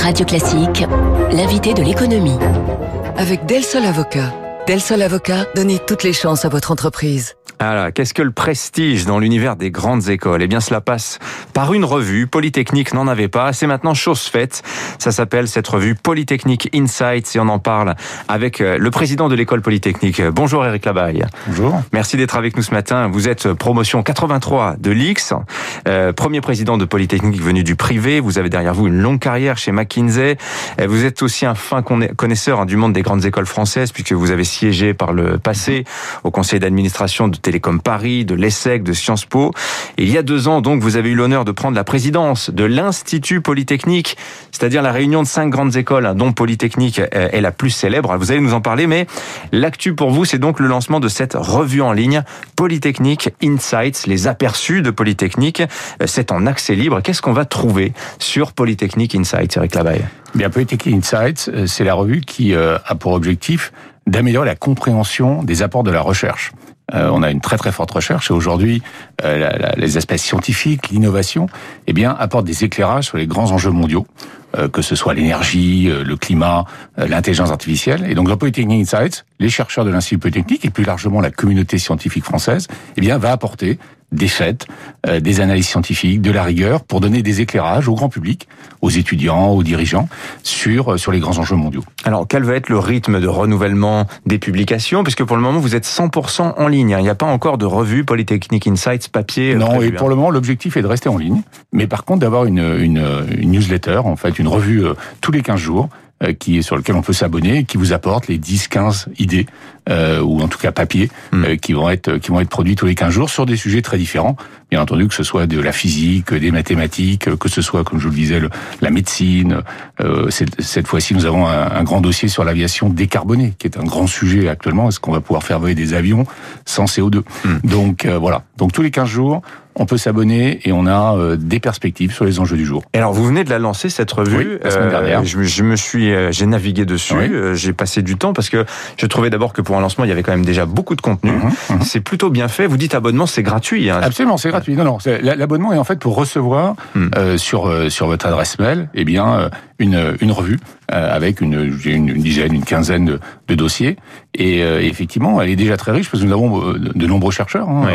Radio Classique, l'invité de l'économie. Avec Del Sol Avocat. Del Sol Avocat, donnez toutes les chances à votre entreprise. Alors, qu'est-ce que le prestige dans l'univers des grandes écoles? Eh bien, cela passe par une revue. Polytechnique n'en avait pas. C'est maintenant chose faite. Ça s'appelle cette revue Polytechnique Insights et on en parle avec euh, le président de l'école Polytechnique. Bonjour Eric Labaille. Bonjour. Merci d'être avec nous ce matin. Vous êtes promotion 83 de l'X, euh, premier président de Polytechnique venu du privé. Vous avez derrière vous une longue carrière chez McKinsey. Euh, vous êtes aussi un fin connaisseur hein, du monde des grandes écoles françaises puisque vous avez siégé par le passé au conseil d'administration de Télécom Paris, de l'ESSEC, de Sciences Po. Il y a deux ans, donc, vous avez eu l'honneur de prendre la présidence de l'Institut Polytechnique, c'est-à-dire la réunion de cinq grandes écoles, hein, dont Polytechnique est la plus célèbre. Vous allez nous en parler, mais l'actu pour vous, c'est donc le lancement de cette revue en ligne, Polytechnique Insights, les aperçus de Polytechnique. Euh, c'est en accès libre. Qu'est-ce qu'on va trouver sur Polytechnique Insights, Eric Labaille Bien, Polytechnique Insights, euh, c'est la revue qui euh, a pour objectif d'améliorer la compréhension des apports de la recherche. Euh, on a une très très forte recherche et aujourd'hui, euh, les aspects scientifiques, l'innovation, eh bien, apportent des éclairages sur les grands enjeux mondiaux, euh, que ce soit l'énergie, le climat, l'intelligence artificielle. Et donc, dans Polytechnic Insights, les chercheurs de l'Institut Polytechnique et plus largement la communauté scientifique française, eh bien, va apporter des faits, euh, des analyses scientifiques, de la rigueur pour donner des éclairages au grand public, aux étudiants, aux dirigeants sur euh, sur les grands enjeux mondiaux. Alors quel va être le rythme de renouvellement des publications? Puisque pour le moment vous êtes 100% en ligne, hein. il n'y a pas encore de revue Polytechnique Insights papier. Euh, non, et pour le moment l'objectif est de rester en ligne, mais par contre d'avoir une, une, une, newsletter, en fait une revue tous les 15 jours qui est sur lequel on peut s'abonner, qui vous apporte les 10-15 idées euh, ou en tout cas papier, hmm. euh, qui vont être qui vont être produits tous les 15 jours sur des sujets très différents. Bien entendu, que ce soit de la physique, des mathématiques, que ce soit, comme je vous le disais, le, la médecine. Euh, cette fois-ci, nous avons un, un grand dossier sur l'aviation décarbonée, qui est un grand sujet actuellement. Est-ce qu'on va pouvoir faire voler des avions sans CO2 hmm. Donc euh, voilà. Donc tous les 15 jours, on peut s'abonner et on a euh, des perspectives sur les enjeux du jour. Et alors, vous venez de la lancer cette revue. Oui, la semaine dernière. je, je, me suis, j'ai navigué dessus. j'ai passé du temps parce que je trouvais d'abord que pour un lancement, il y avait quand même déjà beaucoup de contenu. Mhm, mhm. C'est plutôt bien fait. Vous dites abonnement, c'est gratuit. Hein. Absolument, c'est gratuit. Non, non, l'abonnement est en fait pour recevoir hmm. euh, sur euh, sur votre adresse mail, eh bien euh, une une revue avec une, une, dizaine, une quinzaine de, de dossiers. Et effectivement, elle est déjà très riche parce que nous avons de, nombreux chercheurs, hein,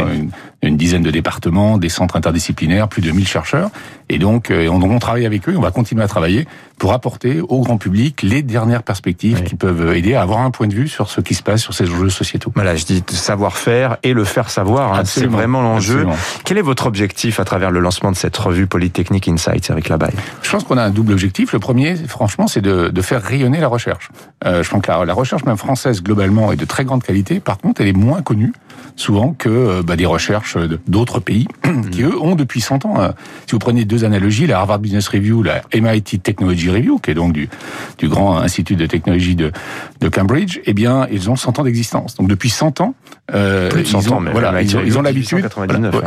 une, dizaine de départements, des centres interdisciplinaires, plus de 1000 chercheurs. Et donc, on, on travaille avec eux. On va continuer à travailler pour apporter au grand public les dernières perspectives qui peuvent aider à avoir un point de vue sur ce qui se passe sur ces enjeux sociétaux. Voilà, je dis savoir-faire et le faire savoir, hein, c'est vraiment l'enjeu. Quel est votre objectif à travers le lancement de cette revue Polytechnique Insights, Eric Labaille Je pense qu'on a un double objectif. Le premier, franchement, c'est de, de, faire rayonner la recherche. Euh, je pense que la, la recherche même française, globalement, est de très grande qualité. Par contre, elle est moins connue souvent que euh, bah, des recherches d'autres pays qui, eux, ont depuis 100 ans. Euh, si vous prenez deux analogies, la Harvard Business Review, la MIT Technology Review, qui est donc du, du grand institut de technologie de, de Cambridge, eh bien, ils ont 100 ans d'existence. Donc depuis 100 ans, euh, ils, ont, voilà, ils, ont, l'habitude,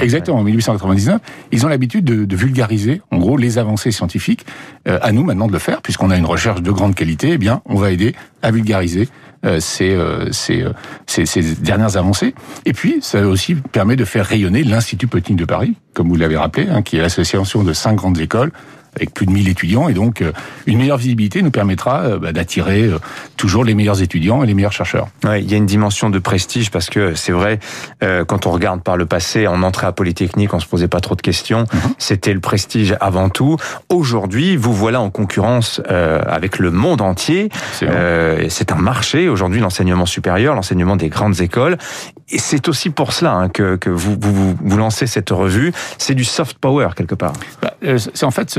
exactement, en 1899, ils ont l'habitude de, de, vulgariser, en gros, les avancées scientifiques. Euh, à nous maintenant de le faire, puisqu'on a une recherche de grande qualité. Eh bien, on va aider à vulgariser ces, euh, ces, ces, ces, dernières avancées. Et puis, ça aussi permet de faire rayonner l'Institut Polytechnique de Paris, comme vous l'avez rappelé, hein, qui est l'association de cinq grandes écoles avec plus de 1000 étudiants. Et donc, euh, une meilleure visibilité nous permettra euh, bah, d'attirer euh, toujours les meilleurs étudiants et les meilleurs chercheurs. Ouais, il y a une dimension de prestige parce que c'est vrai, quand on regarde par le passé, on entrait à Polytechnique, on se posait pas trop de questions. Mhm. C'était le prestige avant tout. Aujourd'hui, vous voilà en concurrence avec le monde entier. C'est un marché aujourd'hui, l'enseignement supérieur, l'enseignement des grandes écoles. Et c'est aussi pour cela hein, que, que vous, vous, vous, lancez cette revue. C'est du soft power quelque part. Bah, c'est en fait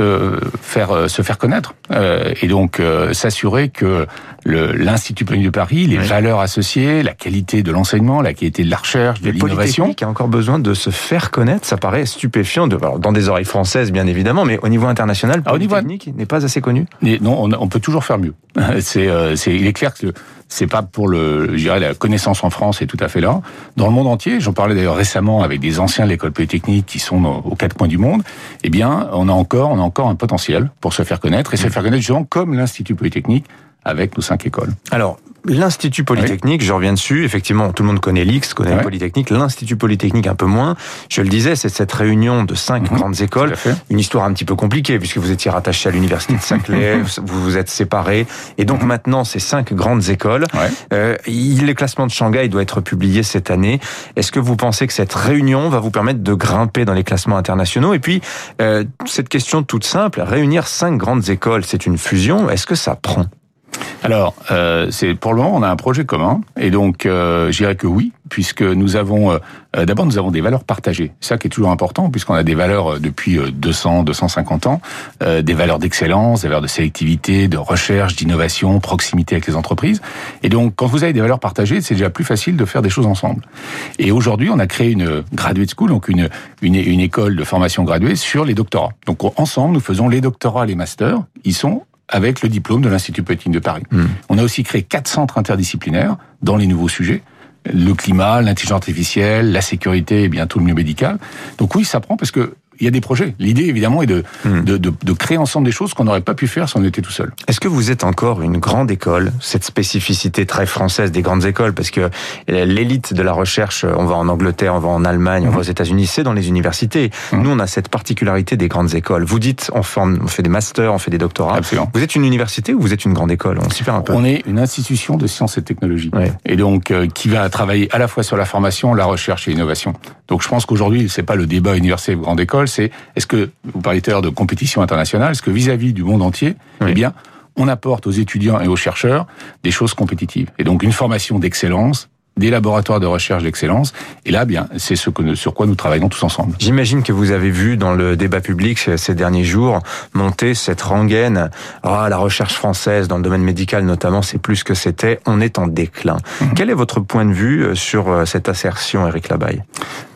faire euh, se faire connaître euh, et donc euh, s'assurer que l'Institut Polytechnique de Paris, les valeurs associées, la qualité de l'enseignement, la qualité de la recherche, de l'innovation, qui a encore besoin de se faire connaître, ça paraît stupéfiant de, dans des oreilles françaises bien évidemment, mais au niveau international, ah, Polytechnique n'est pas assez connu? non, on, on, peut toujours faire mieux. C'est, c'est, il est clair que c'est pas pour le, je dirais, la connaissance en France est tout à fait là. Dans le monde entier, j'en parlais d'ailleurs récemment avec des anciens de l'école polytechnique qui sont aux quatre coins du monde. Eh bien, on a encore, on a encore un potentiel pour se faire connaître et se faire connaître justement comme l'Institut Polytechnique avec nos cinq écoles. Alors, l'Institut Polytechnique, je reviens dessus, effectivement, tout le monde connaît l'X, connaît le Polytechnique, l'Institut Polytechnique un peu moins. Je le disais, c'est cette réunion de cinq mhm. grandes écoles, une histoire un petit peu compliquée, puisque vous étiez rattaché à l'Université de Saclay, vous vous êtes séparés, et donc mhm. maintenant, ces cinq grandes écoles, euh, le classement de Shanghai doit être publié cette année. Est-ce que vous pensez que cette réunion va vous permettre de grimper dans les classements internationaux? Et puis, euh, cette question toute simple, réunir cinq grandes écoles, c'est une fusion, est-ce que ça prend? Alors, euh, c'est pour le moment, on a un projet commun, et donc euh, je dirais que oui, puisque nous avons euh, euh, d'abord nous avons des valeurs partagées. Ça qui est toujours important, puisqu'on a des valeurs euh, depuis 200, 250 ans, des valeurs d'excellence, des valeurs de sélectivité, de recherche, d'innovation, proximité avec les entreprises. Et donc, quand vous avez des valeurs partagées, c'est déjà plus facile de faire des choses ensemble. Et aujourd'hui, on a créé une graduate school, donc une, une, une école de formation graduée sur les doctorats. Donc ensemble, nous faisons les doctorats, les masters. Ils sont avec le diplôme de l'Institut Polytechnique de Paris. Hmm. On a aussi créé quatre centres interdisciplinaires dans les nouveaux sujets le climat, l'intelligence artificielle, la sécurité et bientôt le milieu médical. Donc oui, ça prend parce que il y a des projets. L'idée, évidemment, est de, hmm. de, de, de, créer ensemble des choses qu'on n'aurait pas pu faire si on était tout seul. Est-ce que vous êtes encore une grande école, cette spécificité très française des grandes écoles? Parce que l'élite de la recherche, on va en Angleterre, on va en Allemagne, on va hmm. aux États-Unis, c'est dans les universités. Hmm. Nous, on a cette particularité des grandes écoles. Vous dites, on, forme, on fait des masters, on fait des doctorats. Absolument. Vous êt une université ou vous êtes une grande école? On s'y un peu. On est une institution de sciences et technologies. Et donc, euh, qui va travailler à la fois sur la formation, la recherche et l'innovation. Donc, je pense qu'aujourd'hui, c'est pas le débat université ou grande école, c'est est-ce que vous parliez tout à l'heure de compétition internationale, est-ce que vis-à-vis du monde entier, eh bien, on apporte aux étudiants et aux chercheurs des choses compétitives. Et donc une formation d'excellence, des laboratoires de recherche d'excellence. Et là, bien, c'est ce que, sur quoi nous travaillons tous ensemble. J'imagine que vous avez vu dans le débat public ces derniers jours monter cette rengaine. Ah, la recherche française dans le domaine médical notamment, c'est plus que c'était. On est en déclin. Mhm. Quel est votre point de vue euh, sur euh, cette assertion, Eric Labaye?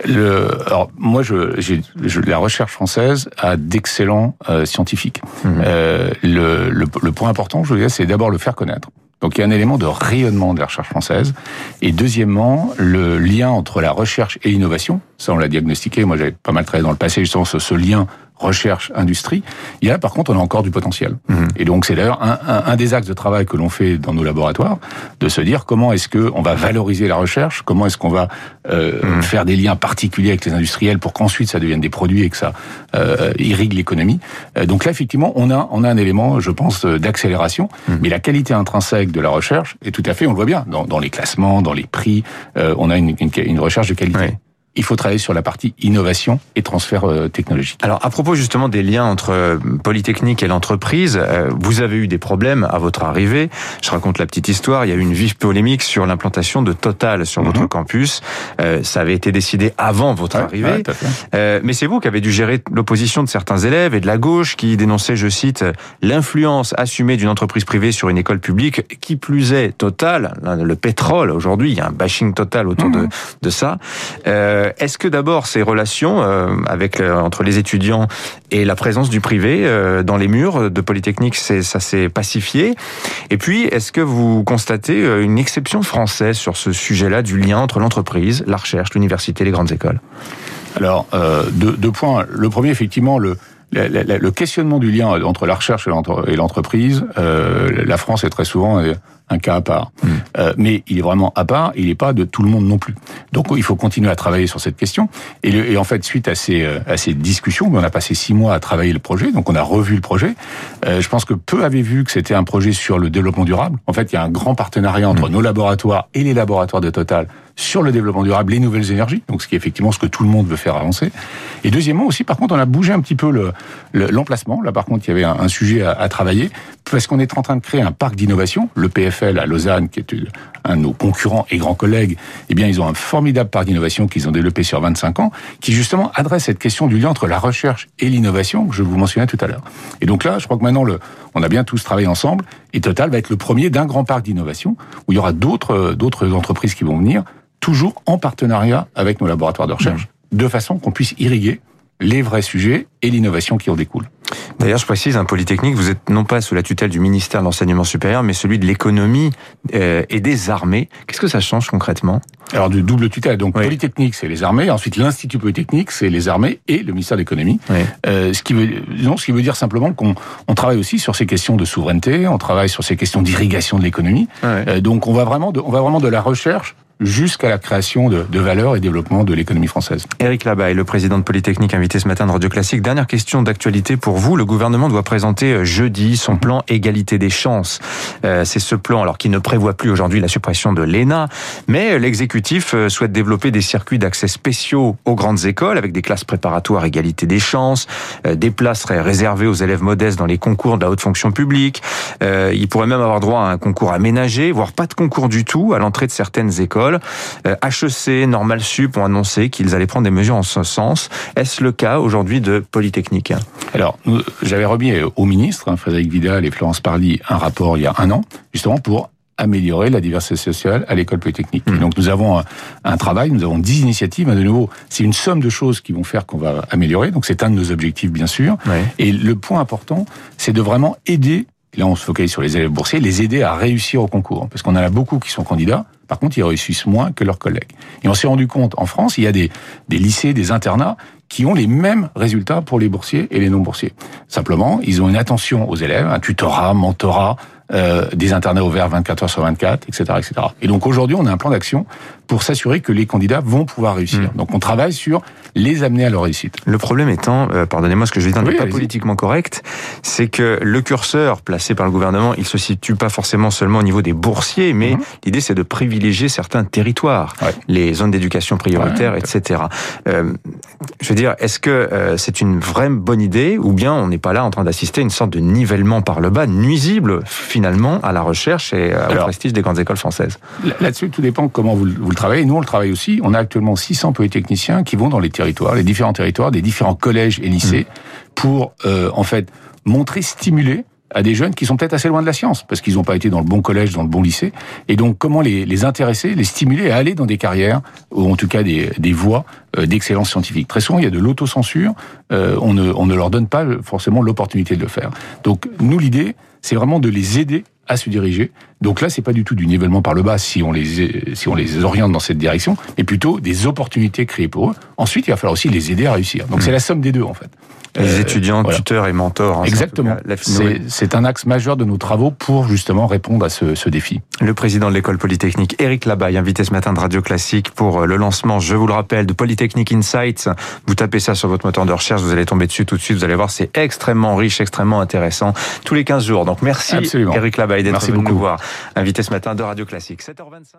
Le, alors moi, je, je, la recherche française a d'excellents euh, scientifiques. Mhm. Euh, le, le, le, point important, je veux dire, c'est d'abord le faire connaître. Donc il y a un élément de rayonnement de la recherche française. Et deuxièmement, le lien entre la recherche et l'innovation. Ça, on l'a diagnostiqué. Moi, j'avais pas mal travaillé dans le passé justement ce lien recherche, industrie. Il y a par contre, on a encore du potentiel. Mhm. Et donc c'est d'ailleurs un, un, un, des axes de travail que l'on fait dans nos laboratoires, de se dire comment est-ce que on va valoriser la recherche, comment est-ce qu'on va euh, mhm. faire des liens particuliers avec les industriels pour qu'ensuite ça devienne des produits et que ça euh, irrigue l'économie. Euh, donc là, effectivement, on a on a un élément, je pense, d'accélération. Mhm. Mais la qualité intrinsèque de la recherche est tout à fait, on le voit bien, dans, dans les classements, dans les prix, euh, on a une, une, une, recherche de qualité il faut travailler sur la partie innovation et transfert euh, technologique. Alors, à propos justement des liens entre euh, Polytechnique et l'entreprise, euh, vous avez eu des problèmes à votre arrivée. Je raconte la petite histoire. Il y a eu une vive polémique sur l'implantation de Total sur votre mhm. campus. ça avait été décidé avant votre arrivée. mais c'est vous qui avez dû gérer l'opposition de certains élèves et de la gauche qui dénonçaient, je cite, l'influence assumée d'une entreprise privée sur une école publique. Qui plus est, Total, le pétrole. Aujourd'hui, il y a un bashing total autour de, mhm. de ça. Euh, est-ce que d'abord ces relations euh, euh, entre les étudiants et la présence du privé dans les murs de Polytechnique, ça s'est pacifié? Et puis, est-ce que vous constatez une exception française sur ce sujet-là du lien entre l'entreprise, la recherche, l'université, les grandes écoles? Alors, deux, points. Le premier, effectivement, le, questionnement du lien entre la recherche et l'entreprise, la France est très souvent un cas à part. Hmm. Euh, mais il est vraiment à part, il n'est pas de tout le monde non plus. Donc il faut continuer à travailler sur cette question. Et, et en fait, suite à ces, euh, à ces discussions, on a passé six mois à travailler le projet, donc on a revu le projet. Euh, je pense que peu avaient vu que c'était un projet sur le développement durable. En fait, il y a un grand partenariat entre hmm. nos laboratoires et les laboratoires de Total sur le développement durable, les nouvelles énergies, donc ce qui est effectivement ce que tout le monde veut faire avancer. Et deuxièmement aussi, par contre, on a bougé un petit peu l'emplacement. Le, Là, par contre, il y avait un, un sujet à, à, travailler parce qu'on est en train de créer un parc d'innovation, le PFL à Lausanne, qui est un de nos concurrents et grands collègues. Eh bien, ils ont un formidable parc d'innovation qu'ils ont développé sur 25 ans, qui justement adresse cette question du lien entre la recherche et l'innovation que je vous mentionnais tout à l'heure. Et donc là, je crois que maintenant, le, on a bien tous travaillé ensemble. Et Total va être le premier d'un grand parc d'innovation où il y aura d'autres d'autres entreprises qui vont venir toujours en partenariat avec nos laboratoires de recherche, de façon qu'on puisse irriguer les vrais sujets et l'innovation qui en découle. D'ailleurs, je précise, un Polytechnique, vous êtes non pas sous la tutelle du ministère de l'Enseignement supérieur, mais celui de l'économie euh, et des armées. Qu'est-ce que ça change concrètement? Alors, du double tutelle. Donc, Polytechnique, c'est les armées. Ensuite, l'Institut Polytechnique, c'est les armées et le ministère de l'économie. Euh, ce, qui veut, non, ce qui veut dire simplement qu'on on travaille aussi sur ces questions de souveraineté, on travaille sur ces questions d'irrigation de l'économie. Euh, donc, on va vraiment de, on va vraiment de la recherche jusqu'à la création de, de valeur et développement de l'économie française. Éric Labaye, le président de Polytechnique, invité ce matin de Radio Classique. Dernière question d'actualité pour vous. Le gouvernement doit présenter euh, jeudi son plan égalité des chances. Euh, c'est ce plan, alors qui ne prévoit plus aujourd'hui la suppression de l'ENA, mais l'exécutif euh, souhaite développer des circuits d'accès spéciaux aux grandes écoles avec des classes préparatoires égalité des chances. Des places réservées aux élèves modestes dans les concours de la haute fonction publique. Il pourrait même avoir droit à un concours aménagé, voire pas de concours du tout à l'entrée de certaines écoles. HEC, euh, Normal Sup ont annoncé qu'ils allaient prendre des mesures en ce sens. Est-ce le cas aujourd'hui de Polytechnique? Alors, j'avais remis au ministre, hein, Frédéric Vidal et Florence Parly, un rapport il y a un an, justement pour améliorer la diversité sociale à l'école polytechnique. Mmh. Donc nous avons un, travail, nous avons dix initiatives. De nouveau, c'est une somme de choses qui vont faire qu'on va améliorer. Donc c'est un de nos objectifs, bien sûr. Et le point important, c'est de vraiment aider là on se focalise sur les élèves boursiers, les aider à réussir au concours. Parce qu'on en a beaucoup qui sont candidats, par contre, ils réussissent moins que leurs collègues. Et on s'est rendu compte, en France, il y a des, des lycées, des internats qui ont les mêmes résultats pour les boursiers et les non-boursiers. Simplement, ils ont une attention aux élèves, un tutorat, mentorat, euh, des internats ouverts 24 heures sur 24, etc., etc. Et donc aujourd'hui, on a un plan d'action pour s'assurer que les candidats vont pouvoir réussir. Hmm. Donc on travaille sur les amener à leur réussite. Le problème étant, euh, pardonnez-moi ce que je vais dire n'est pas politiquement correct, c'est que le curseur placé par le gouvernement, il se situe pas forcément seulement au niveau des boursiers, mais hmm. l'idée c'est de privilégier certains territoires, les zones d'éducation prioritaire, etc. Euh, je veux dire, est-ce que c'est une vraie bonne idée ou bien on n'est pas là en train d'assister à une sorte de nivellement par le bas nuisible finalement à la recherche et euh, au prestige des grandes écoles françaises Là-dessus, tout dépend comment vous, vous, le travaillez. Nous, on le travaille aussi. On a actuellement 600 polytechniciens qui vont dans les territoires, les différents territoires, des différents collèges et lycées, mmh. pour euh, en fait montrer, stimuler à des jeunes qui sont peut-être assez loin de la science, parce qu'ils n'ont pas été dans le bon collège, dans le bon lycée. Et donc, comment les, les intéresser, les stimuler à aller dans des carrières, ou en tout cas des, des voies euh, d'excellence scientifique. Très souvent, il y a de l'autocensure, euh, on, ne, on ne leur donne pas forcément l'opportunité de le faire. Donc, nous, l'idée, c'est vraiment de les aider à se diriger. Donc là, c'est pas du tout du nivellement par le bas si on les si on les oriente dans cette direction, mais plutôt des opportunités créées pour eux. Ensuite, il va falloir aussi les aider à réussir. Donc mmh. c'est la somme des deux en fait. Les euh, étudiants, tuteurs et mentors. Hein, Exactement. C'est un axe majeur de nos travaux pour justement répondre à ce, ce défi. Le président de l'école polytechnique, Éric Labaye, invité ce matin de Radio Classique pour euh, le lancement, je vous le rappelle, de Polytechnique Insights. Vous tapez ça sur votre moteur de recherche, vous allez tomber dessus tout de suite, vous allez voir, c'est extrêmement riche, extrêmement intéressant, tous les 15 jours. Donc merci Absolument. Éric Labaye d'être venu nous voir, invité ce matin de Radio Classique. 7h25.